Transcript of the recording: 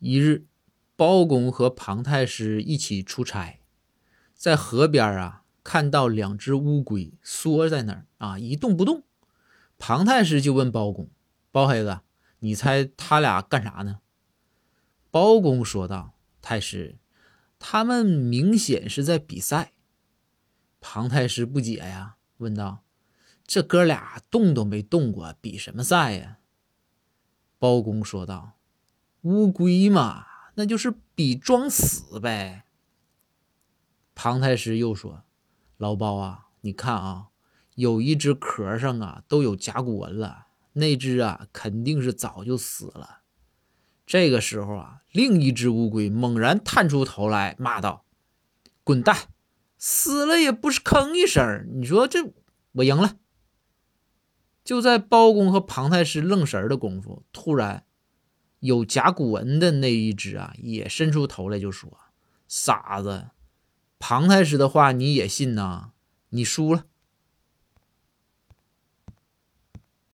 一日，包公和庞太师一起出差，在河边啊，看到两只乌龟缩在那儿啊，一动不动。庞太师就问包公：“包黑子，你猜他俩干啥呢？”包公说道：“太师，他们明显是在比赛。”庞太师不解呀，问道：“这哥俩动都没动过，比什么赛呀？”包公说道。乌龟嘛，那就是比装死呗。庞太师又说：“老包啊，你看啊，有一只壳上啊都有甲骨文了，那只啊肯定是早就死了。”这个时候啊，另一只乌龟猛然探出头来，骂道：“滚蛋！死了也不是吭一声。你说这我赢了。”就在包公和庞太师愣神的功夫，突然。有甲骨文的那一只啊，也伸出头来就说：“傻子，庞太师的话你也信呐？你输了。”